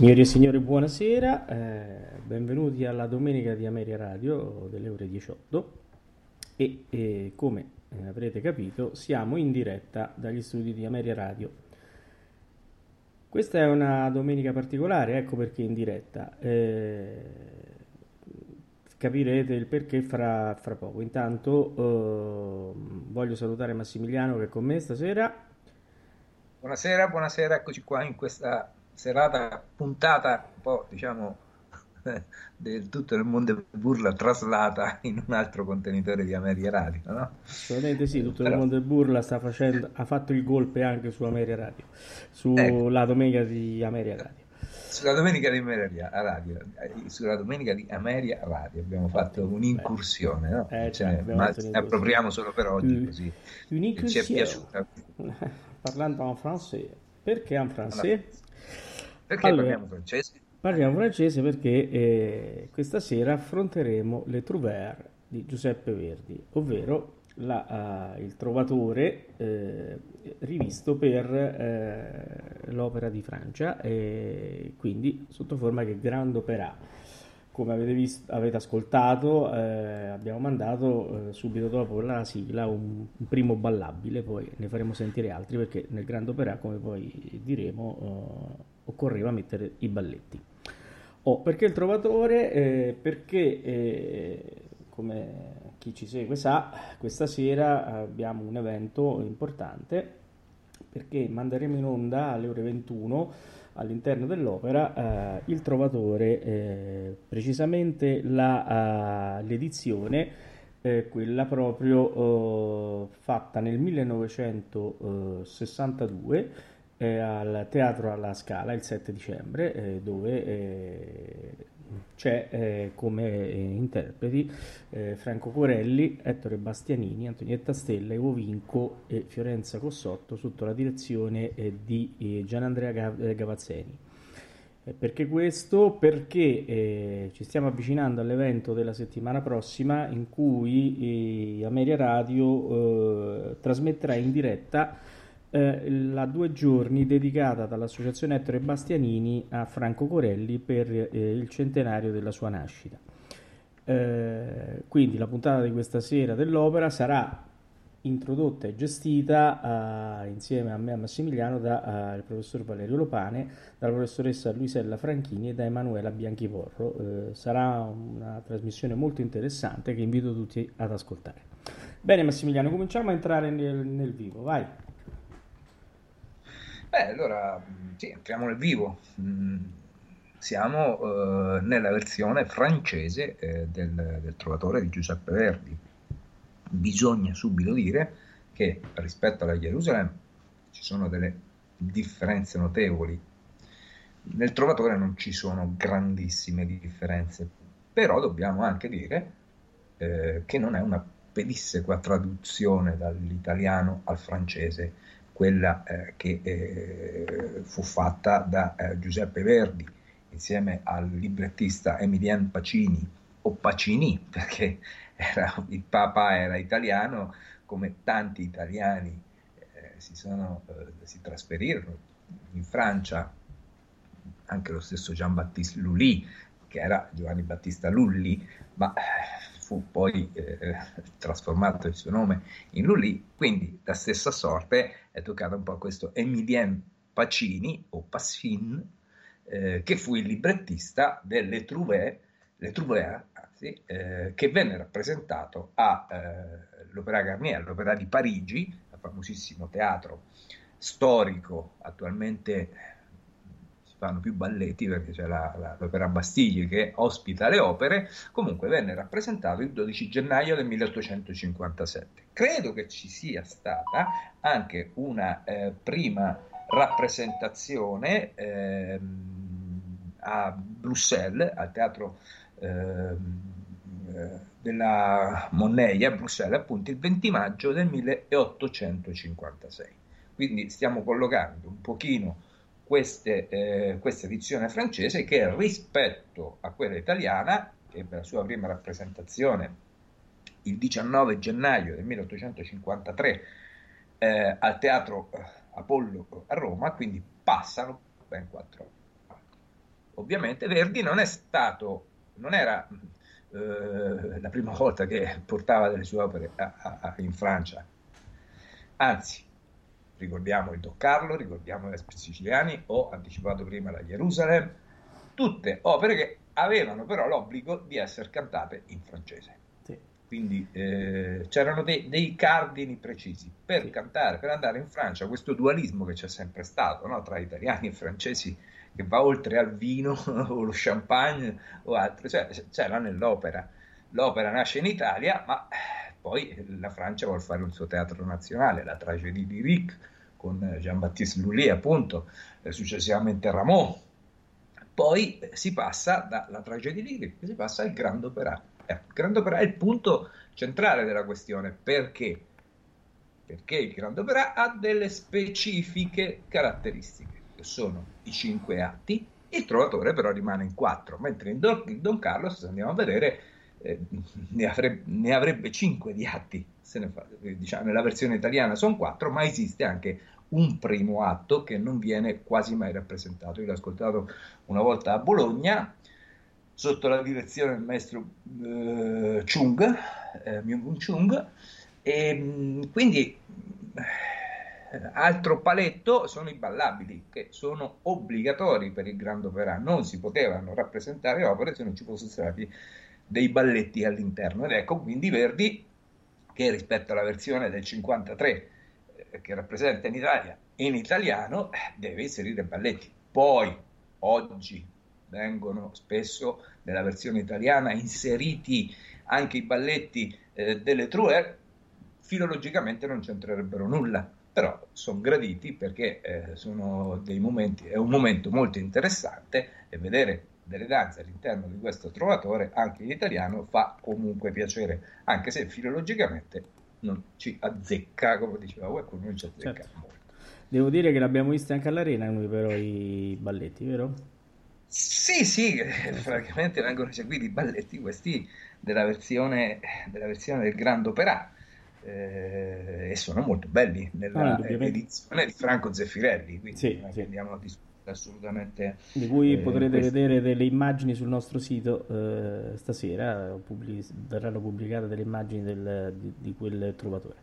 Signori e signori, buonasera, eh, benvenuti alla domenica di Ameria Radio delle ore 18 e eh, come avrete capito siamo in diretta dagli studi di Ameria Radio. Questa è una domenica particolare, ecco perché in diretta. Eh, capirete il perché fra, fra poco. Intanto eh, voglio salutare Massimiliano che è con me stasera. Buonasera, buonasera, eccoci qua in questa serata puntata un po' diciamo del tutto il mondo burla traslata in un altro contenitore di Ameria Radio, no? Assolutamente sì, tutto Però... il mondo burla sta facendo, ha fatto il golpe anche su Ameria Radio, sulla ecco. domenica di Ameria Radio. Sulla domenica di Ameria Radio, eh, sulla domenica di Ameria Radio abbiamo fatto un'incursione, no? Eh, cioè, ma ne appropriamo solo per oggi, così ci è piaciuta. Parlando in francese, perché in francese? Perché allora, parliamo francese? Parliamo francese perché eh, questa sera affronteremo Le Trouvères di Giuseppe Verdi, ovvero la, uh, il trovatore eh, rivisto per eh, l'opera di Francia, e quindi sotto forma che Grand Opera. Come avete, visto, avete ascoltato, eh, abbiamo mandato eh, subito dopo la sigla un, un, primo ballabile, poi ne faremo sentire altri perché nel Grand Opera, come poi diremo, eh, occorreva mettere i balletti. Oh, perché il trovatore? Eh, perché, eh, come chi ci segue sa, questa sera abbiamo un evento importante perché manderemo in onda alle ore 21 all'interno dell'opera eh, Il Trovatore, eh, precisamente la, uh, l'edizione, eh, quella proprio uh, fatta nel 1962 eh, al Teatro alla Scala il 7 dicembre, eh, dove eh, c'è eh, come eh, interpreti Franco Corelli, Ettore Bastianini, Antonietta Stella, Evo Vinco e Fiorenza Cossotto sotto la direzione di Gianandrea Gavazzeni. Perché questo? Perché eh, ci stiamo avvicinando all'evento della settimana prossima in cui eh, Ameria Radio eh, trasmetterà in diretta eh, la due giorni dedicata dall'Associazione Ettore Bastianini a Franco Corelli per eh, il centenario della sua nascita. Eh, quindi la puntata di questa sera dell'opera sarà introdotta e gestita uh, insieme a me e a Massimiliano dal uh, professor Valerio Lopane, dalla professoressa Luisella Franchini e da Emanuela Bianchiporro. Uh, sarà una trasmissione molto interessante che invito tutti ad ascoltare. Bene Massimiliano, cominciamo a entrare nel, nel vivo, vai. Beh, allora sì, entriamo nel vivo. Mm, siamo eh, nella versione francese eh, del, del, Trovatore di Giuseppe Verdi. Bisogna subito dire che rispetto alla Gerusalemme ci sono delle differenze notevoli. Nel Trovatore non ci sono grandissime differenze, però dobbiamo anche dire eh, che non è una pedissequa traduzione dall'italiano al francese quella eh, che eh, fu fatta da eh, Giuseppe Verdi insieme al librettista Emilien Pacini o Pacini perché era, il Papa era italiano come tanti italiani si, sono, si trasferirono in Francia. Anche lo stesso Jean-Baptiste Lully che era Giovanni Battista Lulli ma fu poi eh, trasformato il suo nome in Lully, quindi la stessa sorte è toccata un po' a questo Emilien Pacini o Passin, eh, che fu il librettista delle Trouvé, le Trouvé anzi, eh, che venne rappresentato all'Opéra eh, Garnier, all'Opera di Parigi, il famosissimo teatro storico attualmente fanno più balletti perché c'è la, la, l'Opera Bastigli che ospita le opere, comunque venne rappresentato il 12 gennaio del 1857. Credo che ci sia stata anche una eh, prima rappresentazione eh, a Bruxelles, al teatro ehm, eh, della Monneia a Bruxelles, appunto il 20 maggio del 1856. Quindi stiamo collocando un pochino queste, eh, questa edizione francese che rispetto a quella italiana, che ebbe la sua prima rappresentazione il 19 gennaio del 1853 eh, al Teatro eh, Apollo a Roma, quindi passano ben quattro anni. ovviamente Verdi non è stato, non era eh, la prima volta che portava delle sue opere a, a, in Francia, anzi, ricordiamo il Don Carlo, ricordiamo gli Espi Siciliani, ho anticipato prima la Gerusalemme, tutte opere che avevano però l'obbligo di essere cantate in francese. Sì. Quindi eh, c'erano dei, dei, cardini precisi per sì. cantare, per andare in Francia, questo dualismo che c'è sempre stato no? tra italiani e francesi che va oltre al vino o lo champagne o altro, cioè c'era nell'opera. L'opera nasce in Italia, ma eh, poi la Francia vuole fare il suo teatro nazionale, la tragédie lyrique con Jean-Baptiste Lully, appunto, successivamente Rameau. Poi eh, si passa dalla tragedia lyrique, si passa al Grand Opera. Eh, il Grand Opera è il punto centrale della questione, perché? Perché il Grand Opera ha delle specifiche caratteristiche che sono i cinque atti, il trovatore però rimane in quattro, mentre in Don, in Don Carlos, se andiamo a vedere, eh, ne, avrebbe, ne, avrebbe, cinque di atti, fa, diciamo, nella versione italiana sono quattro, ma esiste anche un primo atto che non viene quasi mai rappresentato. Io l'ho ascoltato una volta a Bologna sotto la direzione del maestro eh, Chung, eh, Myung Chung, e quindi altro paletto sono i ballabili, che sono obbligatori per il Grand Opera, non si potevano rappresentare opere se non ci fossero stati dei balletti all'interno. Ed ecco quindi Verdi, che rispetto alla versione del 53 eh, che rappresenta in Italia, in italiano, eh, deve inserire balletti. Poi, oggi, vengono spesso nella versione italiana inseriti anche i balletti eh, delle Truer, filologicamente non c'entrerebbero nulla però sono graditi perché eh, sono dei momenti, è un momento molto interessante e vedere delle danze all'interno di questo trovatore anche in italiano fa comunque piacere, anche se filologicamente non ci azzecca, come diceva qualcuno, non ci azzecca certo. molto. Devo dire che l'abbiamo vista anche all'arena noi però i balletti, vero? Sì, sì, praticamente vengono eseguiti i balletti questi della versione, della versione del Grand Opera eh, e sono molto belli nella ah, edizione di Franco Zeffirelli, quindi sì, sì. andiamo a discutere assolutamente di cui eh, potrete questo. vedere delle immagini sul nostro sito eh, stasera pubblic- verranno pubblicate delle immagini del, di, di, quel trovatore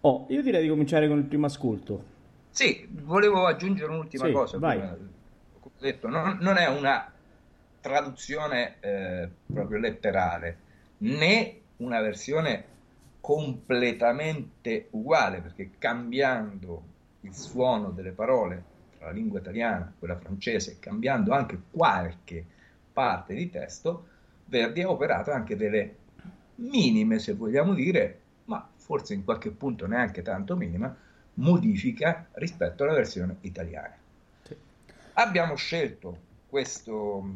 oh, io direi di cominciare con il primo ascolto sì, volevo aggiungere un'ultima sì, cosa vai. come ho detto, non, non, è una traduzione eh, proprio letterale né una versione completamente uguale, perché cambiando il suono delle parole tra la lingua italiana e quella francese, cambiando anche qualche parte di testo, Verdi ha operato anche delle minime, se vogliamo dire, ma forse in qualche punto neanche tanto minima, modifica rispetto alla versione italiana. Sì. Abbiamo scelto questo,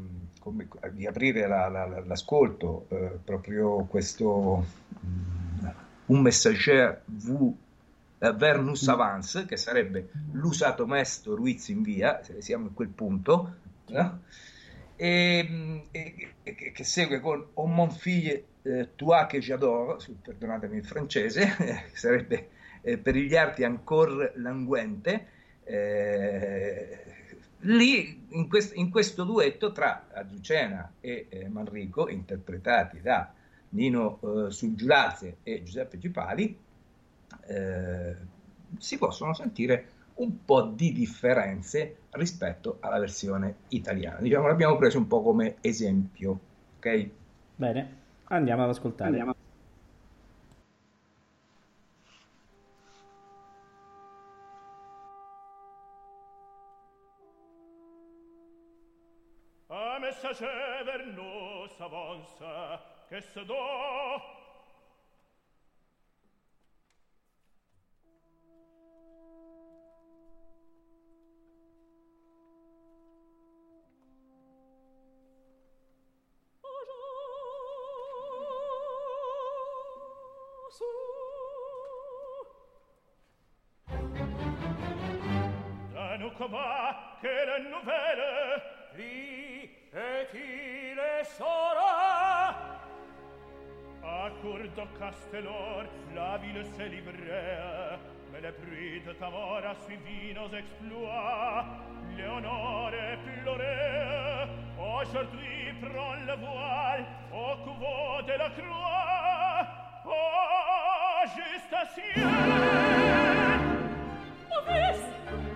come, di aprire la, la, l'ascolto, eh, proprio questo un messager v, eh, Vernus Avance, che sarebbe l'usato mesto Ruiz in via, se siamo a quel punto, no? e, e, e, che segue con O mon fille eh, toi que j'adore, perdonatemi il francese, che sarebbe eh, per gli arti ancora languente, eh, lì in, quest, in, questo duetto tra Azucena e eh, Manrico, interpretati da Nino eh, Suggiulazze e Giuseppe Gipali, eh, si possono sentire un po' di differenze rispetto alla versione italiana. Diciamo, l'abbiamo preso un po' come esempio, ok? Bene, andiamo ad ascoltare. Andiamo. A messager vers nous avance Qu'est-ce donc nous novelle vi e chi le sarà a curdo castellor la ville se livrea me le prite tavora sui vinos exploit leonore plorea aujourd'hui prend la voile au couvent de la croix oh gestation Maurice!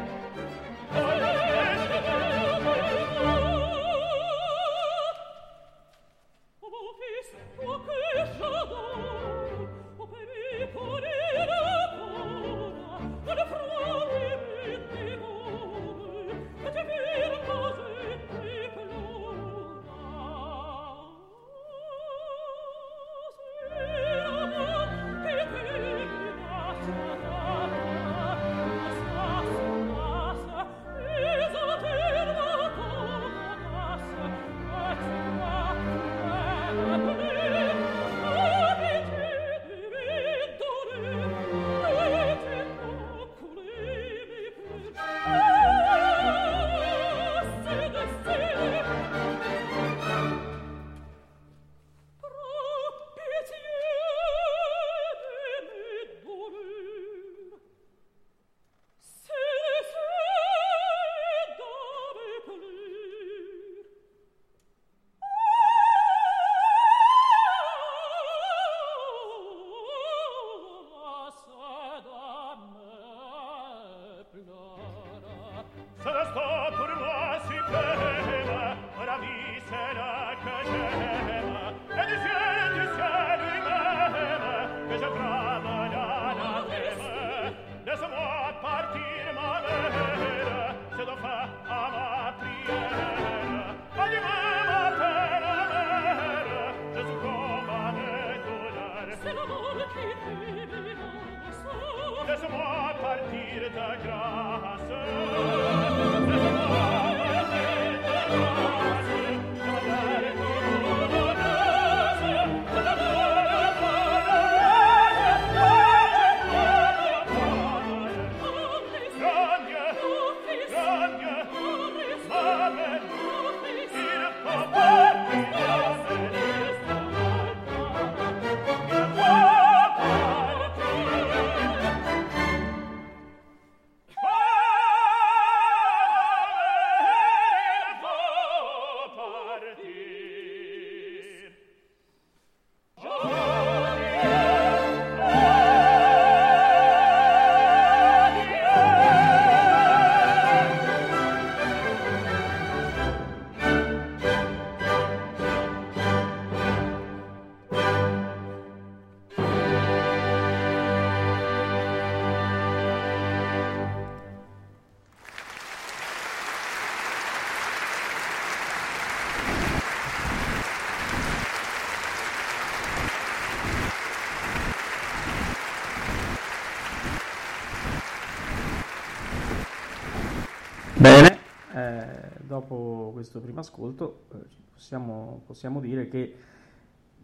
questo primo ascolto eh, possiamo, possiamo, dire che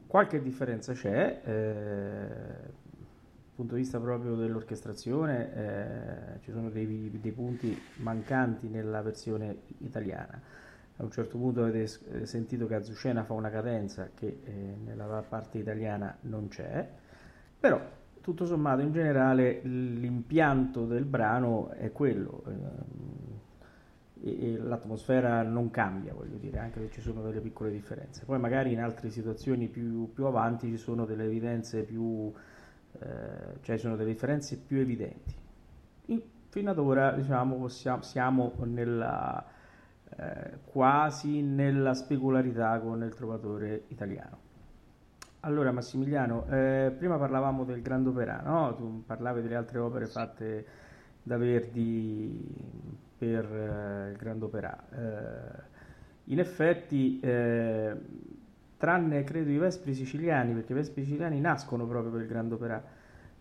qualche differenza c'è, eh, dal punto di vista proprio dell'orchestrazione eh, ci sono dei, dei, punti mancanti nella versione italiana. A un certo punto avete sentito che Azucena fa una cadenza che eh, nella parte italiana non c'è, però tutto sommato in generale l'impianto del brano è quello ehm, l'atmosfera non cambia, voglio dire, anche se ci sono delle piccole differenze. Poi magari in altre situazioni più, più avanti ci sono delle evidenze più, eh, cioè sono delle differenze più evidenti. In, fino ad ora diciamo, possiamo, siamo nella, eh, quasi nella specularità con il trovatore italiano. Allora Massimiliano, eh, prima parlavamo del Grand Opera, no? tu parlavi delle altre opere fatte da Verdi per eh, il Grand Opera. Eh, in effetti, eh, tranne credo i Vespri siciliani, perché i Vespri siciliani nascono proprio per il Grand Opera,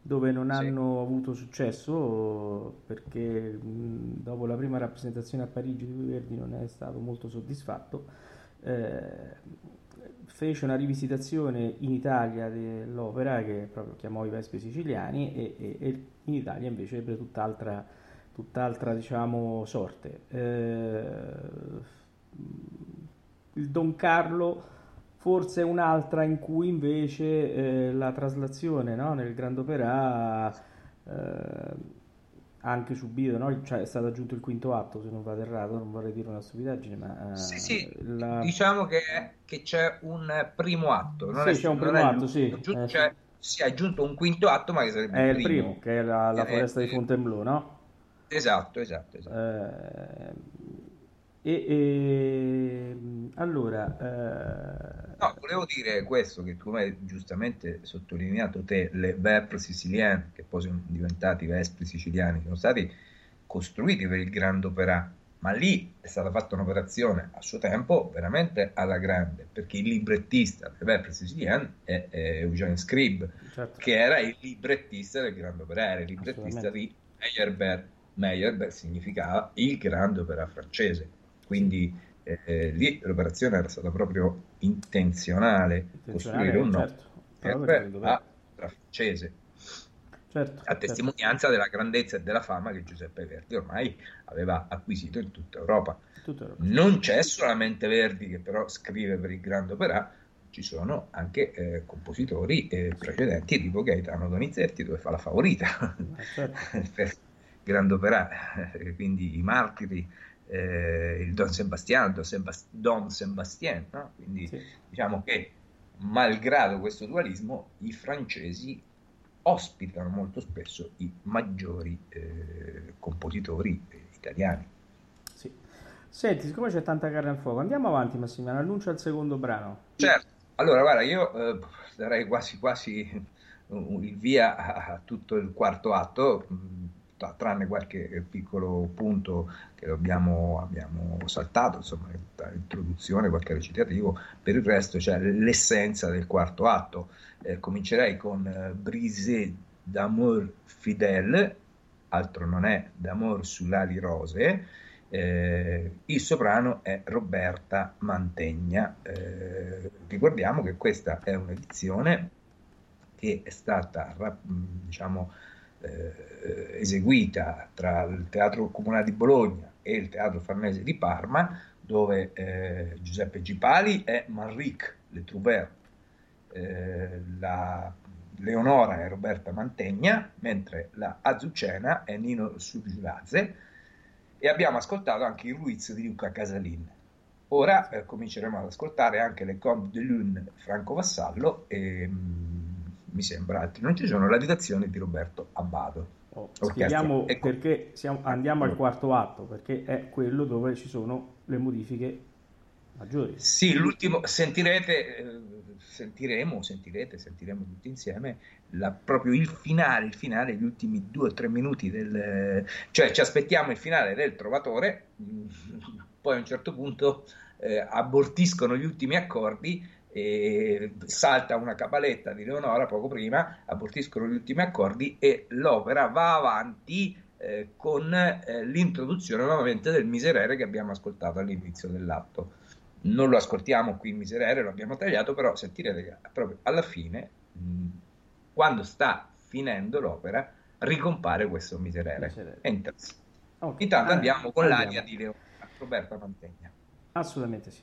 dove non sì. hanno avuto successo perché mh, dopo la prima rappresentazione a Parigi di Verdi non è stato molto soddisfatto. Eh, fece una rivisitazione in Italia dell'opera che proprio chiamò i Vespi siciliani e, e, e in Italia invece ebbe tutt'altra tutt'altra diciamo, sorte. Eh, il Don Carlo forse è un'altra in cui invece eh, la traslazione no? nel Grand Opera eh, ha anche subito, no? cioè è stato aggiunto il quinto atto, se non vado errato, non vorrei dire una stupidaggine, ma... Eh, sì, sì, la... diciamo che, che, c'è un primo atto. Non sì, è, c'è un primo atto, sì. Aggiunto, eh, cioè, si è aggiunto un quinto atto, ma che sarebbe è il primo. primo che è la, la foresta di Fontainebleau, no? Esatto, esatto, esatto. Eh, e, e, allora, eh... no, volevo dire questo: che come hai giustamente sottolineato te, le Vepre siciliane, che poi sono diventati Vespri siciliani, sono stati costruiti per il Grand Opera, ma lì è stata fatta un'operazione a suo tempo veramente alla grande, perché il librettista delle Vepre siciliane è, è Eugene Scrib, certo. che era il librettista del Grand Opera, era il librettista di Meyerbeer. Meyerbeer significava il Grand Opera francese quindi eh, lì l'operazione era stata proprio intenzionale, intenzionale costruire un certo. a francese. Certo, a certo. testimonianza certo. della grandezza e della fama che Giuseppe Verdi ormai aveva acquisito in tutta Europa. Tutta Europa. Non c'è solamente Verdi che però scrive per il Grande Opera, ci sono anche eh, compositori eh, precedenti tipo Gaetano Donizetti dove fa la favorita eh, certo. per Grande Opera, quindi i martiri eh, il Don Sebastiano, Don, Sebast- Don Sebastien, no? quindi sì. diciamo che malgrado questo dualismo i francesi ospitano molto spesso i maggiori eh, compositori italiani. Sì. Senti, siccome c'è tanta carne al fuoco, andiamo avanti Massimiliano, annuncia il secondo brano. Certo, allora guarda, io eh, darei quasi quasi il via a tutto il quarto atto, tranne qualche piccolo punto che abbiamo, abbiamo saltato, insomma, introduzione, qualche recitativo, per il resto c'è l'essenza del quarto atto. Eh, comincerei con eh, Brise d'amour fidèle, altro non è d'amor sull'ali rose, eh, il soprano è Roberta Mantegna. Eh, ricordiamo che questa è un'edizione che è stata, diciamo, eh, eseguita tra il Teatro Comunale di Bologna e il Teatro Farnese di Parma, dove eh, Giuseppe Gipali è Manrique Le Trouvert, eh, la Leonora è Roberta Mantegna, mentre la Azucena è Nino Subgiulazze e abbiamo ascoltato anche il Ruiz di Luca Casalin. Ora eh, cominceremo ad ascoltare anche le Comte de Lune Franco Vassallo e mh, mm, mi sembra altri non ci sono, la didazione di Roberto Abbado. Oh, spieghiamo ecco. perché siamo, andiamo al quarto atto, perché è quello dove ci sono le modifiche maggiori. Sì, l'ultimo, sentirete, eh, sentiremo, sentirete, sentiremo tutti insieme la, proprio il finale, il finale, gli ultimi due o tre minuti del... cioè ci aspettiamo il finale del Trovatore, poi a un certo punto eh, abortiscono gli ultimi accordi e salta una cabaletta di Leonora poco prima, abortiscono gli ultimi accordi e l'opera va avanti eh, con eh, l'introduzione nuovamente del miserere che abbiamo ascoltato all'inizio dell'atto. Non lo ascoltiamo qui il miserere, lo abbiamo tagliato, però sentirete che proprio alla fine, mh, quando sta finendo l'opera, ricompare questo miserere. miserere. Okay. Intanto andiamo con andiamo. l'aria di Leonora, Roberta Mantegna. Assolutamente sì.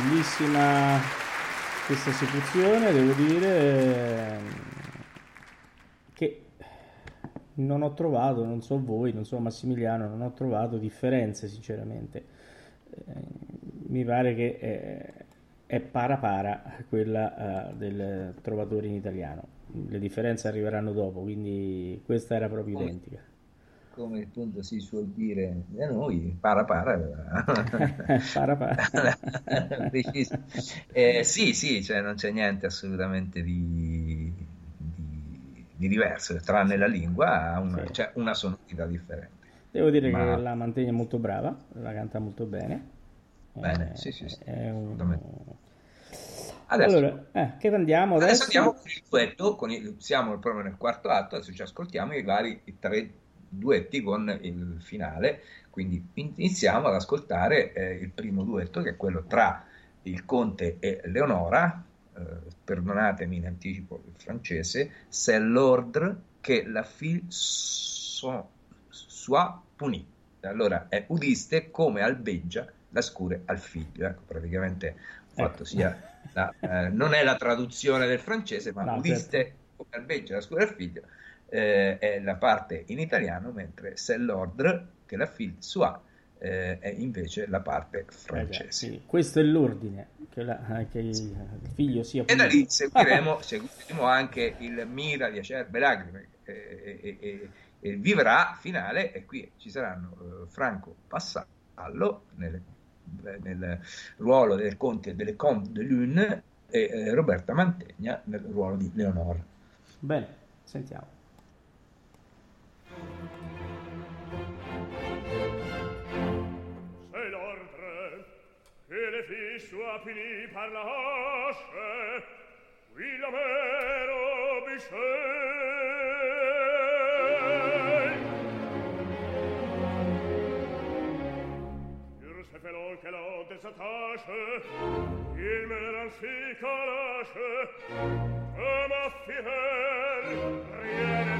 Bellissima questa esecuzione, devo dire ehm, che non ho trovato, non so voi, non so Massimiliano, non ho trovato differenze sinceramente. Eh, mi pare che è, è para para quella uh, del trovatore in italiano. Le differenze arriveranno dopo, quindi questa era proprio identica. Come appunto si suol dire da noi, para para. para para. eh, sì, sì, cioè non c'è niente assolutamente di, di diverso, tranne la lingua, ha una, sì. cioè una sonorità differente. Devo dire Ma... che la mantegna molto brava, la canta molto bene. Bene, eh, sì, sì, sì. Un... Adesso, allora, eh, che andiamo adesso? adesso andiamo con il duetto, con il, siamo proprio nel quarto atto, adesso ci ascoltiamo i vari i tre duetti con il finale, quindi iniziamo ad ascoltare eh, il primo duetto che è quello tra il conte e Leonora, eh, perdonatemi in anticipo il francese, c'est l'ordre che la fille so, soit punie. Allora è udiste come albeggia la scure al figlio. Ecco, praticamente fatto sia la, eh, non è la traduzione del francese, ma no, udiste certo. come albeggia la scure al figlio. Eh, è la parte in italiano, mentre c'est l'ordre che la fille soit eh, è invece la parte francese. Eh, sì. Questo è l'ordine, che, la, che, il figlio sia... E da lì seguiremo, seguiremo anche il Mira di Acerbe Lacrime e, e, e, e, vivrà finale e qui ci saranno uh, Franco Passallo nel, nel, ruolo del conte delle Comte de Lune e eh, Roberta Mantegna nel ruolo di Leonore. Bene, sentiamo. C'est l'ordre que les filles soient punies par la hache. Oui, la mère. Sur felon qu'elle en désattache, il me ainsi qu'à lâche. Que ma fidèle, rien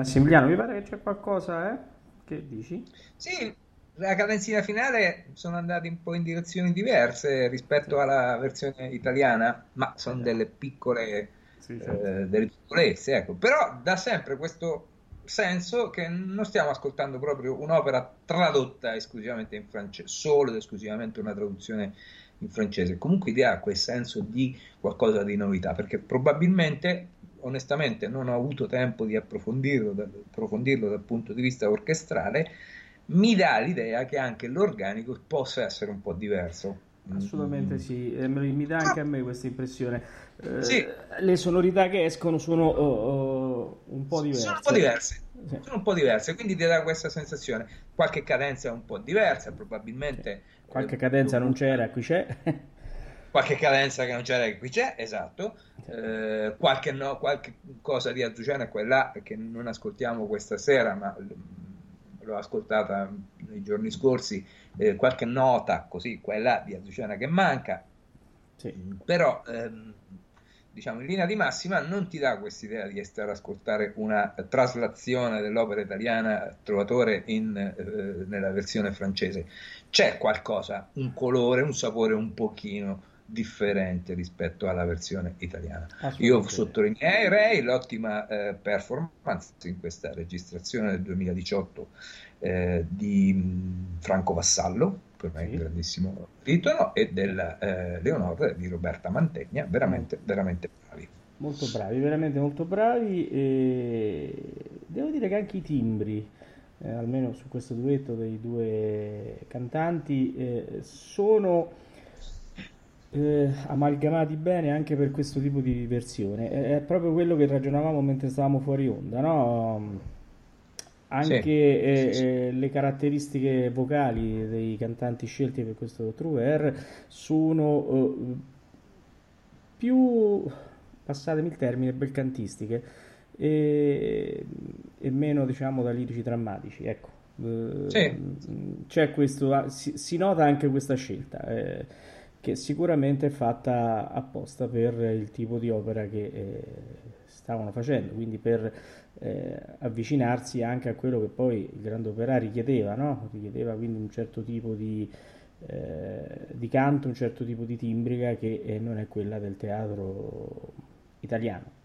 Massimiliano, mi pare che c'è qualcosa, eh? Che dici? Sì, la cadenzina finale sono andati un po' in direzioni diverse rispetto sì. alla versione italiana, ma sono delle piccole, sì, certo. eh, delle piccolezze, ecco. Però dà sempre questo senso che non stiamo ascoltando proprio un'opera tradotta esclusivamente in francese, solo ed esclusivamente una traduzione in francese. Comunque dia quel senso di qualcosa di novità, perché probabilmente onestamente non ho avuto tempo di approfondirlo, da, approfondirlo dal punto di vista orchestrale, mi dà l'idea che anche l'organico possa essere un po' diverso. Assolutamente mm. sì, eh, mi dà anche a me questa impressione. Eh, sì. Le sonorità che escono sono oh, oh, un po' diverse. Sono un po' diverse, sì. sono un po' diverse, quindi ti dà questa sensazione. Qualche cadenza è un po' diversa, probabilmente. Qualche cadenza eh, non c'era, qui c'è. Qualche cadenza che non c'era che qui c'è, esatto, eh, qualche, no, qualche cosa di Azucena è quella che non ascoltiamo questa sera, ma l'ho ascoltata nei giorni scorsi, eh, qualche nota così, quella di Azucena che manca, sì. però ehm, diciamo in linea di massima non ti dà quest'idea di stare ad ascoltare una traslazione dell'opera italiana Trovatore in, eh, nella versione francese. C'è qualcosa, un colore, un sapore un pochino differente rispetto alla versione italiana. Io sottolineerei l'ottima eh, performance in questa registrazione del 2018 eh, di mm, Franco Vassallo, per me sì. un grandissimo ritono, e del eh, Leonor di Roberta Mantegna, veramente, veramente bravi. Molto bravi, veramente molto bravi. E devo dire che anche i timbri, eh, almeno su questo duetto dei due cantanti, eh, sono eh, amalgamati bene anche per questo tipo di versione. È, è, proprio quello che ragionavamo mentre stavamo fuori onda, no? Anche sì, eh, sì, eh, le caratteristiche vocali dei cantanti scelti per questo Truer sono eh, più, passatemi il termine, belcantistiche e, e meno, diciamo, da lirici drammatici, ecco. Eh. C'è questo, ah, si, si, nota anche questa scelta eh, che sicuramente è fatta apposta per il tipo di opera che eh, stavano facendo, quindi per eh, avvicinarsi anche a quello che poi il grande opera richiedeva, no? richiedeva quindi un certo tipo di, eh, di, canto, un certo tipo di timbrica che eh, non è quella del teatro italiano.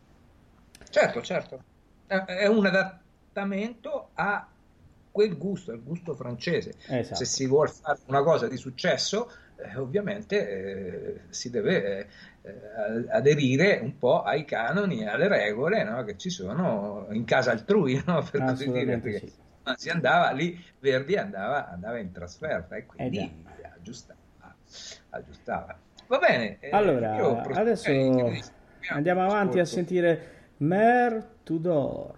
Certo, certo, è un adattamento a quel gusto, al gusto francese. Esatto. Se si vuole fare una cosa di successo, eh, ovviamente eh, si deve eh, aderire un po' ai canoni alle regole no, che ci sono in casa altrui, no, per così dire, perché sì. si andava lì, Verdi andava, andava in trasferta e quindi eh aggiustava, aggiustava. Va bene. Eh, allora, adesso andiamo avanti a sentire Mer Tudor,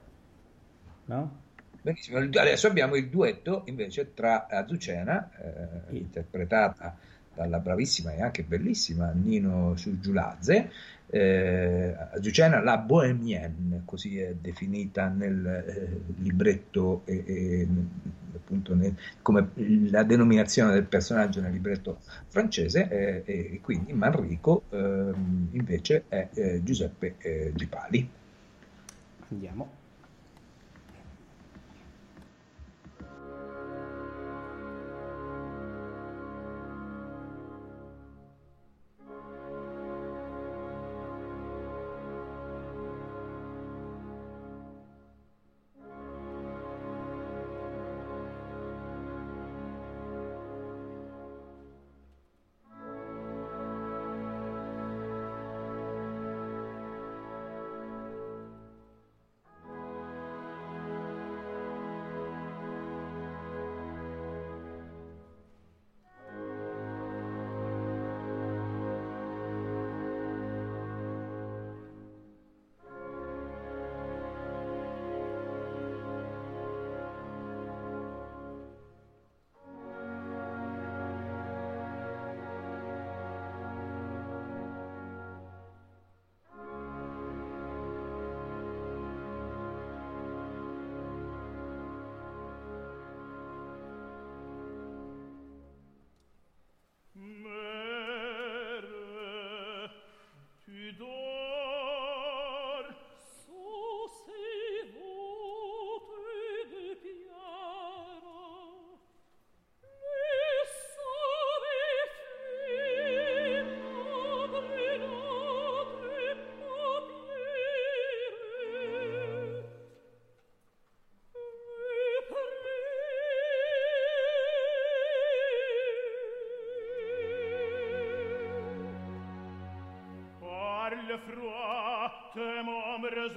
no? Benissimo, adesso abbiamo il duetto invece tra Azucena, eh, interpretata dalla bravissima e anche bellissima Nino Giulazze, eh, Azucena la bohemienne, così è definita nel eh, libretto, e, e, appunto nel, come la denominazione del personaggio nel libretto francese, eh, e quindi Manrico ehm, invece è eh, Giuseppe eh, Gipali. Andiamo. froid, que mon ombre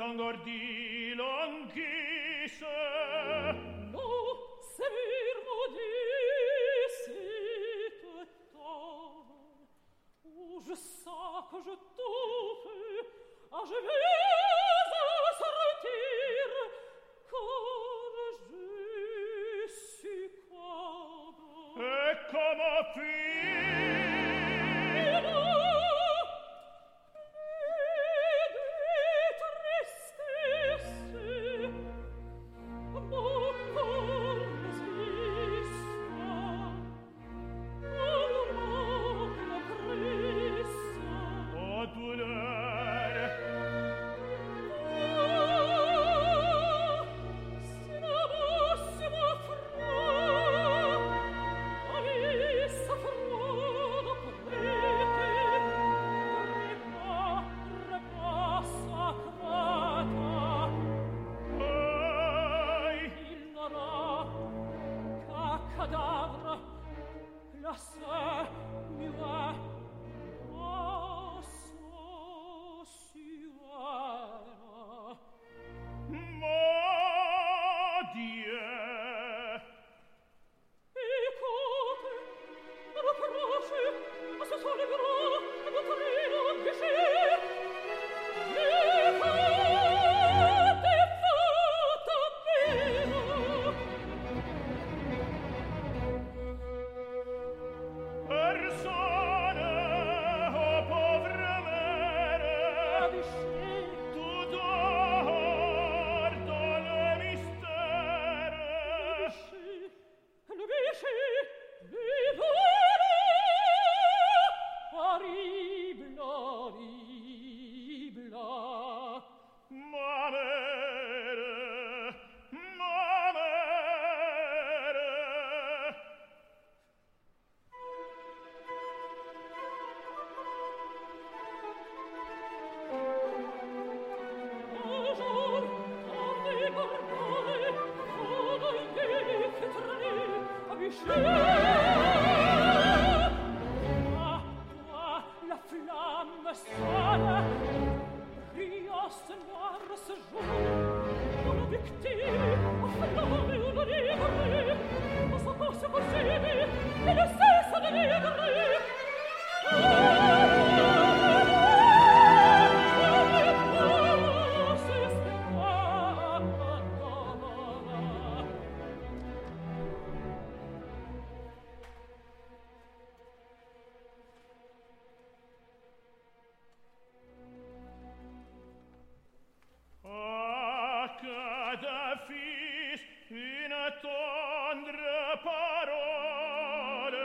tendre parole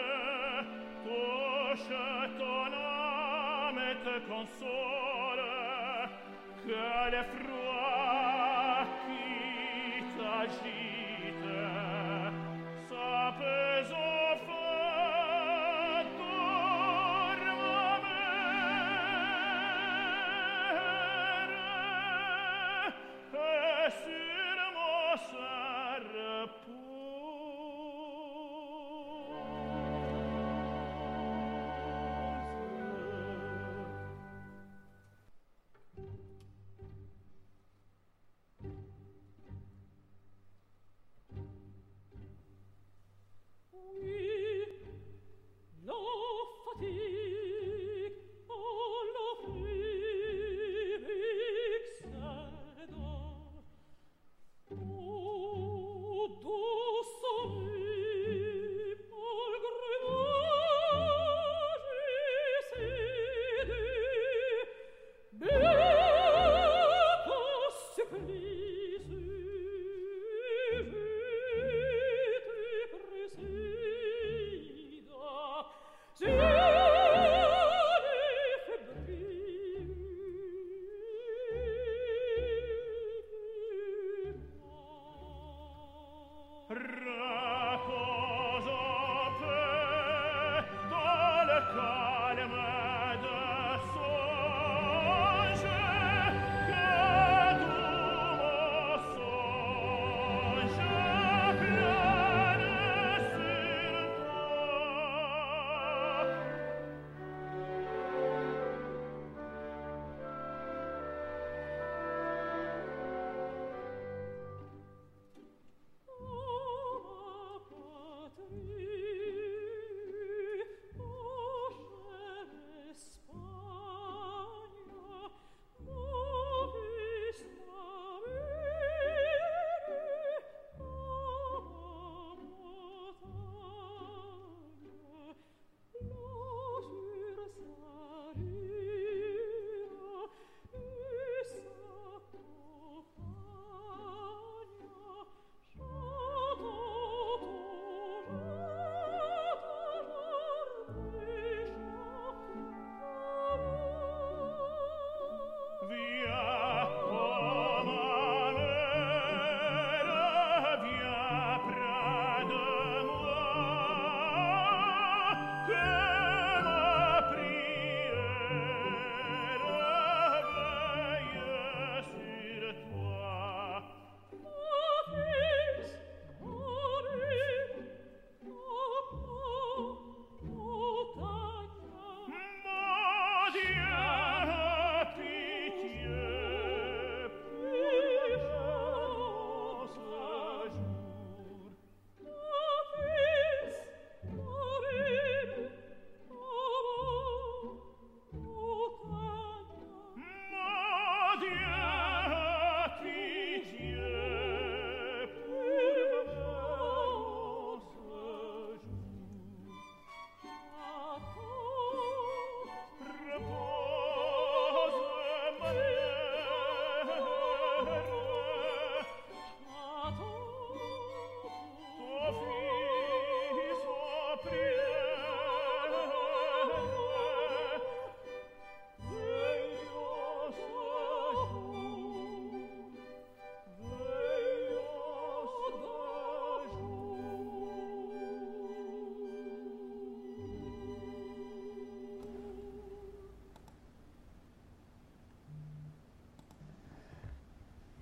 touche ton âme te console que les fruits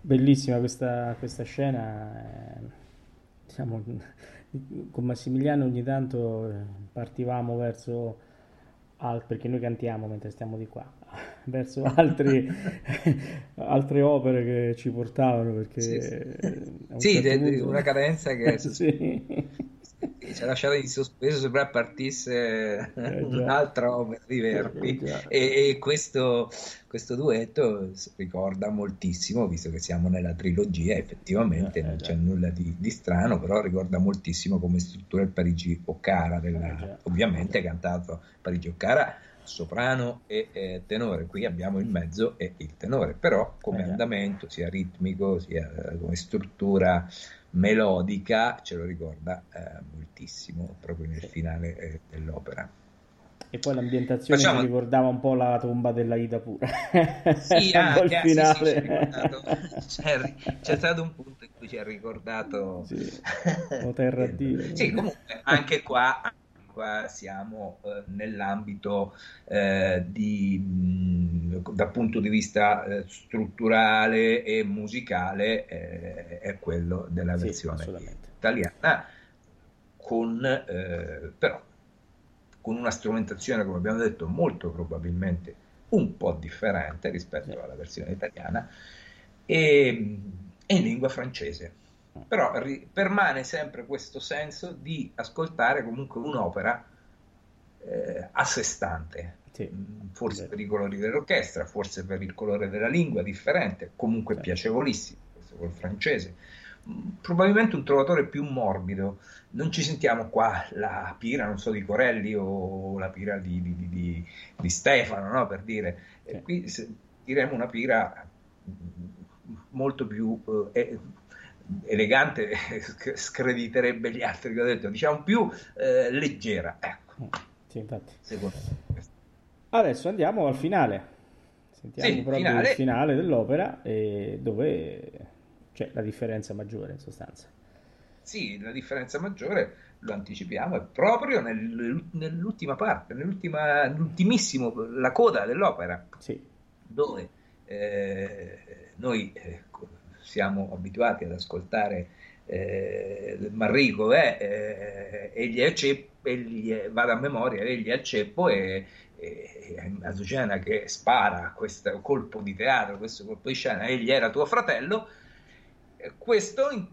bellissima questa, questa scena. eh, diciamo, con Massimiliano ogni tanto eh, partivamo verso al- perché noi cantiamo mentre stiamo di qua, verso altri, altre opere che ci portavano perché Sì, sì. Sì, certo punto una cadenza che sì. Ci ha lasciato in sospeso, sembra partisse Eh, un'altra opera di Verdi. Eh. E, e questo, questo duetto ricorda moltissimo, visto che siamo nella trilogia, effettivamente Eh, non già. c'è nulla di, di strano, però ricorda moltissimo come struttura il Parigi Occara, della- Eh, ovviamente cantato Parigi Occara, soprano e eh, tenore. Qui abbiamo il mezzo e il tenore, però come Eh, andamento, sia ritmico, sia eh, come struttura melodica, ce lo ricorda eh, moltissimo proprio nel finale eh, dell'opera. E poi l'ambientazione Facciamo- ricordava un po' la tomba della Ida pure. Sì, anche, ah, sì, sì, c'è, c'è stato un punto in cui ci ha ricordato Sì, o Terra Dio. Sì, comunque anche qua, qua siamo eh, nell'ambito eh, di, mh, dal punto di vista eh, strutturale e musicale eh, è quello della Sì, versione italiana con eh, però con una strumentazione come abbiamo detto molto probabilmente un po' differente rispetto alla versione italiana e, e in lingua francese però ri- permane sempre questo senso di ascoltare comunque un'opera eh, a sé stante Sì. Mm, forse Vero. per i colori dell'orchestra, forse per il colore della lingua differente, comunque Sì. piacevolissimo, questo col francese. Mm, Probabilmente un trovatore più morbido. Non ci sentiamo qua la pira, non so, di Corelli o la pira di, di- di- di- Stefano, no? Per dire. Sì. qui se- diremo una pira mm, molto più eh, elegante, sc- screditerebbe gli altri che ho detto, diciamo più eh, leggera, ecco, Sì, infatti. secondo me. Adesso andiamo al finale. Sentiamo Sì, proprio finale. il finale dell'opera e dove c'è la differenza maggiore in sostanza. Sì, la differenza maggiore, lo anticipiamo, è proprio nel- nell'ultima parte, nell'ultima, nell'ultimissimo, la coda dell'opera, Sì, dove eh, noi eh, siamo abituati ad ascoltare eh, Manrico, eh, eh, egli è ceppo, egli è- vado a memoria, egli è al ceppo e, e Azucena che spara questo colpo di teatro, questo colpo di scena, egli era tuo fratello, questo in-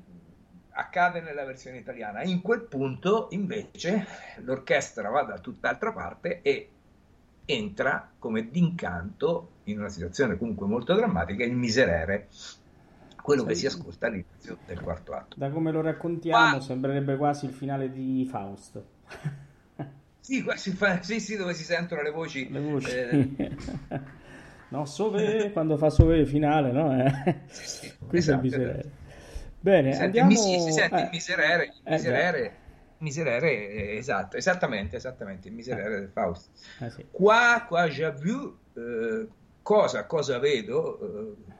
accade nella versione italiana. In quel punto, invece, l'orchestra va da tutt'altra parte e entra come d'incanto in una situazione comunque molto drammatica il miserere, quello che si ascolta all'inizio del quarto atto. da come lo raccontiamo Ma- sembrerebbe quasi il finale di Faust. Sì, qua si fa- sì, sì, dove si sentono le voci. Le voci. eh, No, Sove, quando fa Sove finale, no? Eh? sì, sì, Questo esatto, è il miserere. Bene, Si sente il andiamo... mis- si sente eh, il miserere, il eh, miserere, miserere, eh, esatto, esattamente, esattamente, il miserere del Faust. Eh, sì. Qua, qua j'ai vu, eh, cosa, cosa vedo, eh,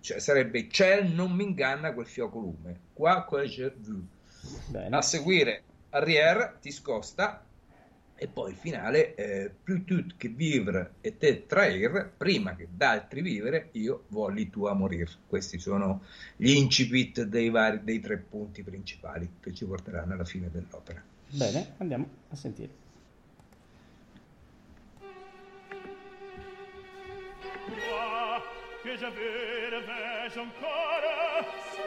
cioè sarebbe c'è, non mi inganna quel fioco lume. Qua, vu. Bene. A seguire, arrière, ti scosta, e poi il finale, eh, plus tut che vivre e te trair, prima che d'altri vivere, io volli tu a morir. Questi sono gli incipit dei, vari, dei tre punti principali che ci porteranno alla fine dell'opera. Bene, andiamo a sentire. che j'avais la vache encore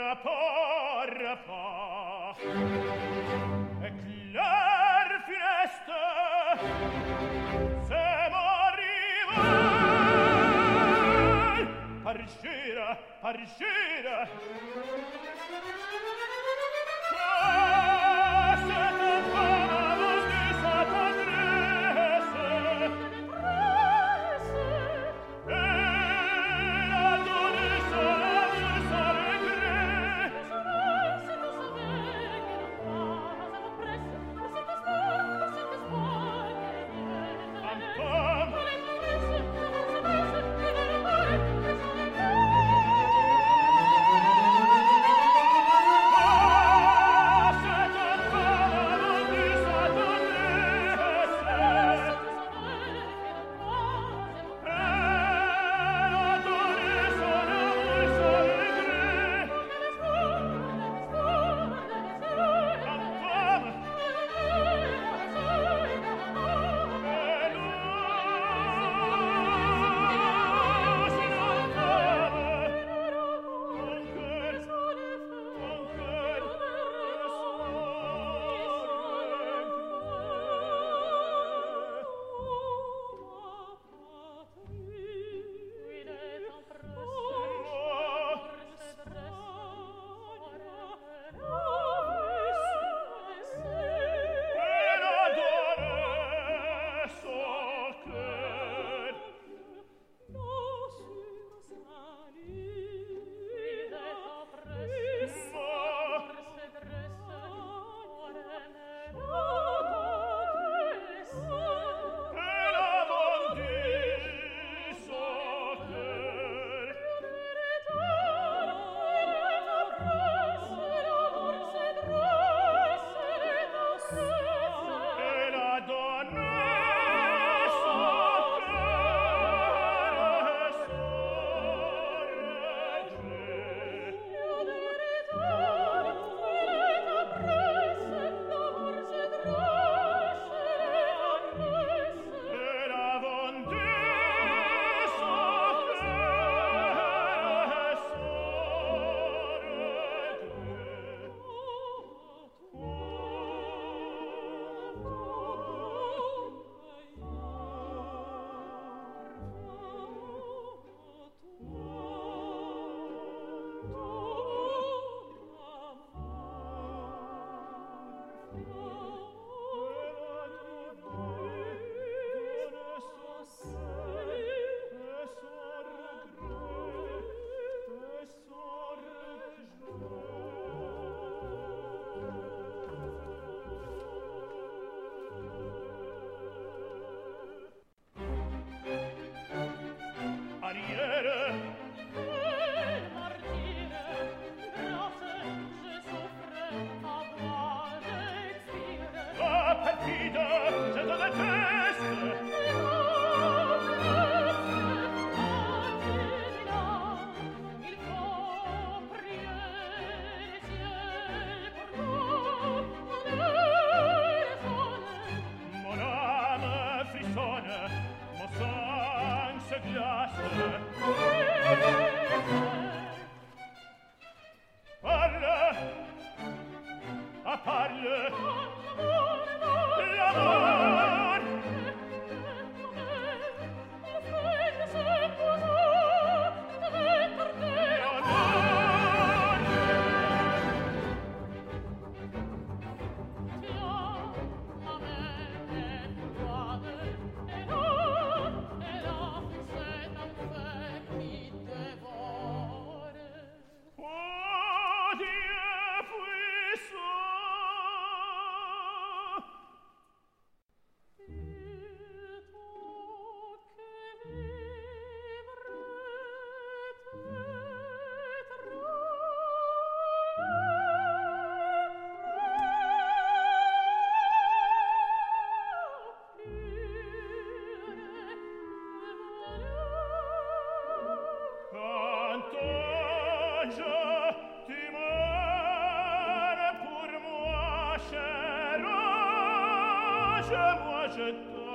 rappa, rappa. E clair fineste, se m'arriva, pargira, pargira. moi je t'aime.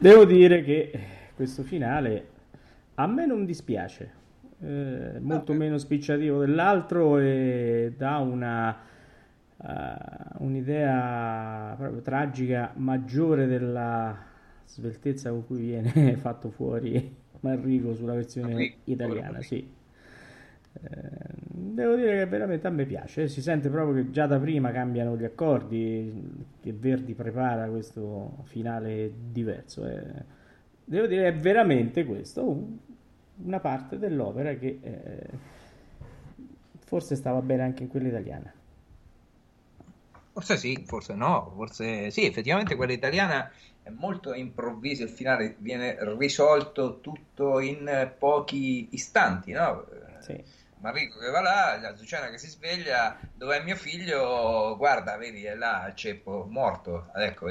Devo dire che questo finale a me non dispiace, eh, molto meno spicciativo dell'altro e dà una, uh, un'idea proprio tragica maggiore della sveltezza con cui viene fatto fuori Manrico sulla versione italiana. Sì. Eh, devo dire che veramente a me piace, si sente proprio che già da prima cambiano gli accordi, che Verdi prepara questo finale diverso. Eh. Devo dire che è veramente questo una parte dell'opera che eh, forse stava bene anche in quella italiana. Forse sì, forse no, forse sì, effettivamente quella italiana è molto improvvisa, il finale viene risolto tutto in pochi istanti, no? Sì Marrico che va là, la Zucciana che si sveglia, dov'è mio figlio? Guarda, vedi, è là il ceppo morto. Ecco,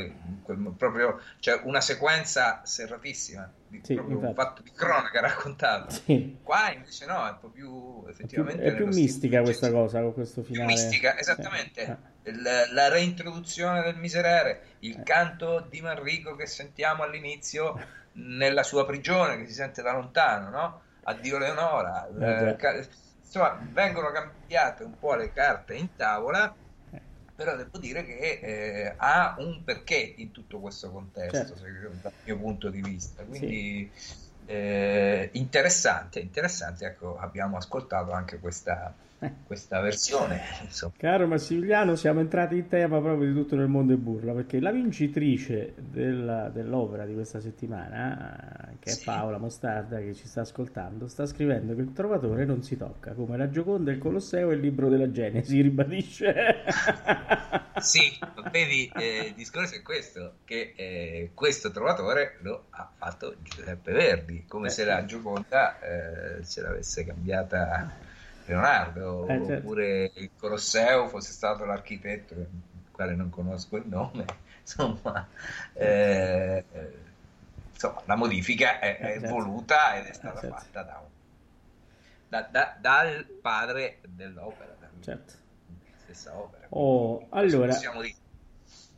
proprio c'è una sequenza serratissima, di, sì, un fatto di cronaca raccontato. Sì. Qua invece no, è un po' più effettivamente. È più, è più mistica questa cosa con questo finale. Più mistica, esattamente. Sì. Il, la reintroduzione del miserere, il eh. canto di Manrico che sentiamo all'inizio nella sua prigione, che si sente da lontano, no? Addio Leonora. Eh, eh, insomma, vengono cambiate un po' le carte in tavola, però devo dire che eh, ha un perché in tutto questo contesto, certo. dal mio punto di vista. Quindi sì. eh, interessante, interessante, ecco, abbiamo ascoltato anche questa questa versione. Insomma. Caro Massimiliano, siamo entrati in tema proprio di tutto nel mondo e burla, perché la vincitrice della, dell'opera di questa settimana, che è sì. Paola Mostarda, che ci sta ascoltando, sta scrivendo che il trovatore non si tocca, come la Gioconda, il Colosseo e il libro della Genesi, ribadisce. sì, vedi, eh, il discorso è questo, che eh, questo trovatore lo ha fatto Giuseppe Verdi, come eh. se la Gioconda eh, ce l'avesse cambiata Leonardo, eh, certo. oppure il Colosseo fosse stato l'architetto, del quale non conosco il nome, insomma, eh, insomma la modifica è, è eh, certo. voluta ed è stata certo. fatta da un, da, da, dal padre dell'opera, certo. stessa opera. Oh, allora,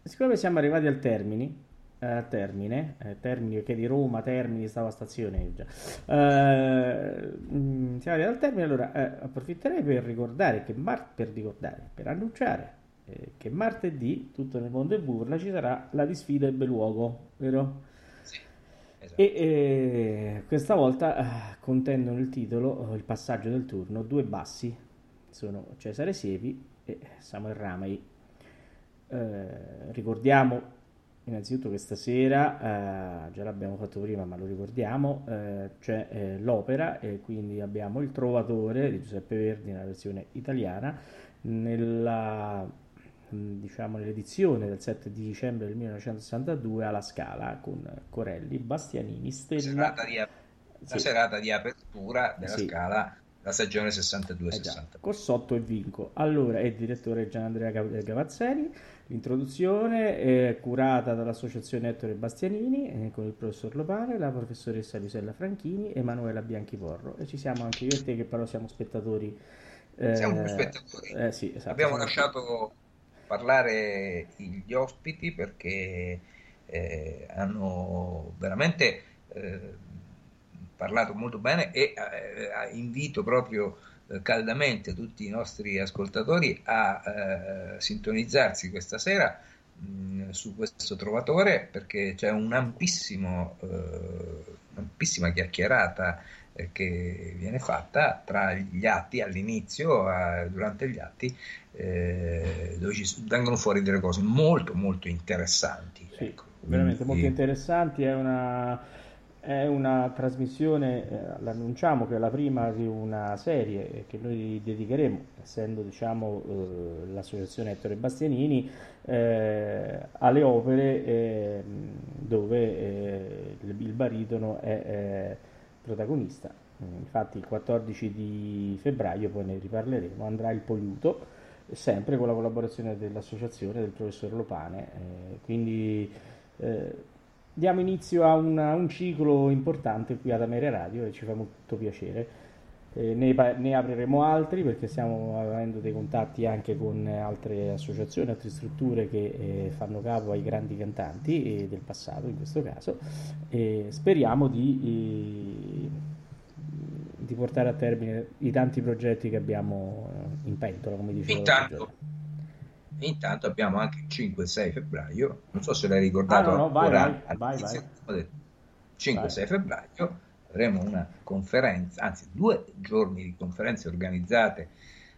siccome siamo arrivati al termine, eh, Termine, eh, Termini che di Roma, Termini stava a stazione già. Eh, mm, siamo arrivati al termine, allora eh, approfitterei per ricordare che mar- per ricordare, per annunciare eh, che martedì, tutto nel mondo è burla, ci sarà la disfida ebbe luogo, vero? Sì. Esatto. E eh, questa volta contendono il titolo, il passaggio del turno, due bassi, sono Cesare Siepi e Samuel Ramey. ricordiamo Innanzitutto questa sera, eh, già l'abbiamo fatto prima ma lo ricordiamo, eh, c'è eh, l'opera e quindi abbiamo il Trovatore di Giuseppe Verdi nella versione italiana, nella, diciamo, nell'edizione del 7 di dicembre del 1962 alla Scala con Corelli, Bastianini, Stella... Serata di, la serata di apertura della sì. Scala la stagione 62-60. Eh Corsotto e Vinco. Allora, è il direttore Gian Andrea Gavazzeni L'introduzione è curata dall'associazione Ettore Bastianini eh, con il professor Lopare, la professoressa Luisella Franchini e Emanuela Bianchiporro e ci siamo anche io e te che però siamo spettatori. Eh, siamo spettatori. Eh, sì, esatto, Abbiamo lasciato parlare gli ospiti perché eh, hanno veramente eh, parlato molto bene e eh, invito proprio caldamente tutti i nostri ascoltatori a eh, sintonizzarsi questa sera mh, su questo trovatore perché c'è un ampissimo, eh, un'ampissima chiacchierata eh, che viene fatta tra gli atti all'inizio, durante gli atti, eh, dove ci vengono fuori delle cose molto molto interessanti. Sì, ecco. veramente molto interessanti, è una è una trasmissione, eh, l'annunciamo che è la prima di una serie che noi dedicheremo, essendo diciamo, eh, l'associazione Ettore Bastianini, eh, alle opere eh, dove eh, il baritono è protagonista. Infatti il 14 di febbraio, poi ne riparleremo, andrà il Poliuto, sempre con la collaborazione dell'associazione del professor Lopane. quindi diamo inizio a, una, un ciclo importante qui ad Ameria Radio e ci fa molto piacere. Eh, ne, ne, apriremo altri perché stiamo avendo dei contatti anche con altre associazioni, altre strutture che eh, fanno capo ai grandi cantanti eh, del passato in questo caso e speriamo di, di, portare a termine i tanti progetti che abbiamo in pentola come dicevo. Intanto, intanto abbiamo anche il 5-6 febbraio, non so se l'hai ricordato ah, no, no, vai, vai, vai, vai. 5-6 febbraio avremo una conferenza, anzi due giorni di conferenze organizzate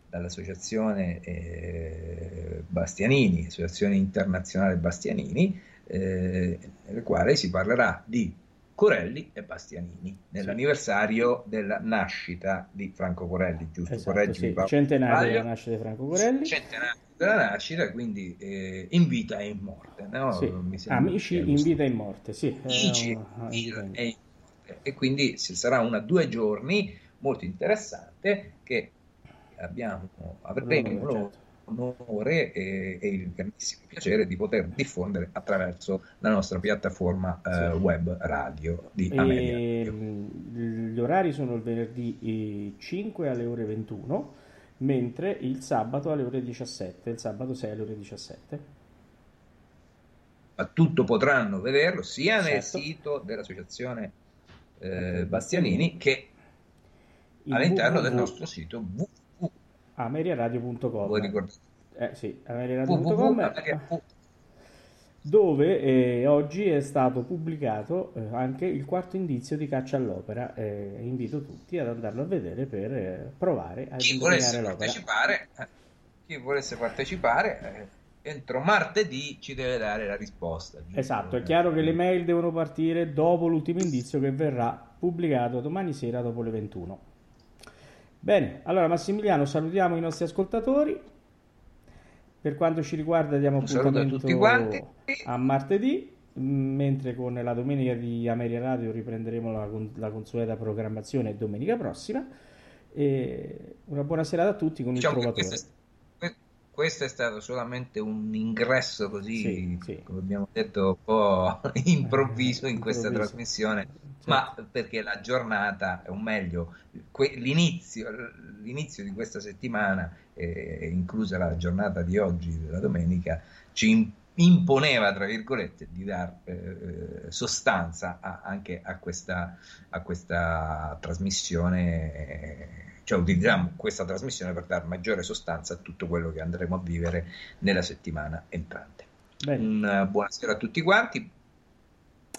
dall'associazione eh, Bastianini, Associazione Internazionale Bastianini, eh, nelle quali si parlerà di Corelli e Bastianini nell'anniversario della nascita di Franco Corelli, giusto? Esatto, sì. centenario della nascita di Franco Corelli. Centenario della nascita, quindi eh, in vita e in morte. No? Sì. Amici in vita e in morte, sì. Amici in vita e in morte. E quindi sarà una due giorni molto interessante che abbiamo, avremo l'onore e, e, il grandissimo piacere di poter diffondere attraverso la nostra piattaforma eh, web radio di Ameria. Gli orari sono il venerdì 5 alle ore 21 mentre il sabato alle ore 17, il sabato 6 alle ore 17. Ma tutto potranno vederlo sia nel certo. sito dell'associazione eh, Bastianini che il all'interno www. del nostro sito www.ameriaradio.com. Voi ricordate? Eh sì, ameriaradio.com dove eh, oggi è stato pubblicato eh, anche il quarto indizio di Caccia all'Opera. Eh, invito tutti ad andarlo a vedere per eh, provare a chi volesse partecipare, eh, chi volesse partecipare eh, entro martedì ci deve dare la risposta. Esatto, è chiaro che le mail devono partire dopo l'ultimo indizio che verrà pubblicato domani sera dopo le 21. Bene, allora Massimiliano salutiamo i nostri ascoltatori per quanto ci riguarda diamo Un appuntamento a, tutti quanti. a martedì, mentre con la domenica di Ameria Radio riprenderemo la, la consueta programmazione domenica prossima. E una buona serata a tutti con diciamo il trovatore. Questo è, stato solamente un ingresso così, sì, sì. come abbiamo detto, un po' improvviso in questa improvviso. trasmissione, certo. ma perché la giornata, o meglio, l'inizio, l'inizio di questa settimana eh, inclusa la giornata di oggi, della domenica, ci imponeva, tra virgolette, di dare eh, sostanza a, anche a questa, a questa trasmissione, eh, cioè utilizziamo questa trasmissione per dare maggiore sostanza a tutto quello che andremo a vivere nella settimana entrante. Bene. buonasera a tutti quanti.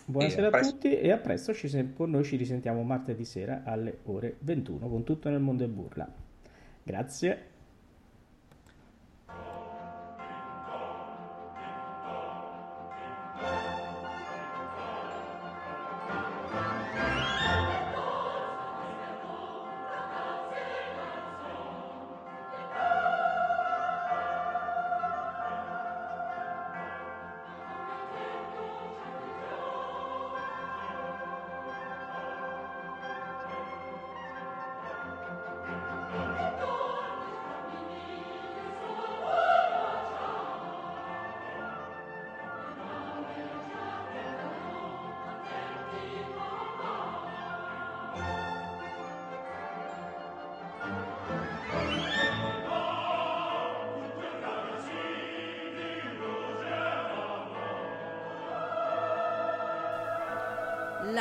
Buonasera a, a tutti e a presto, ci, noi ci risentiamo martedì sera alle ore 21 con tutto nel mondo e burla. Grazie.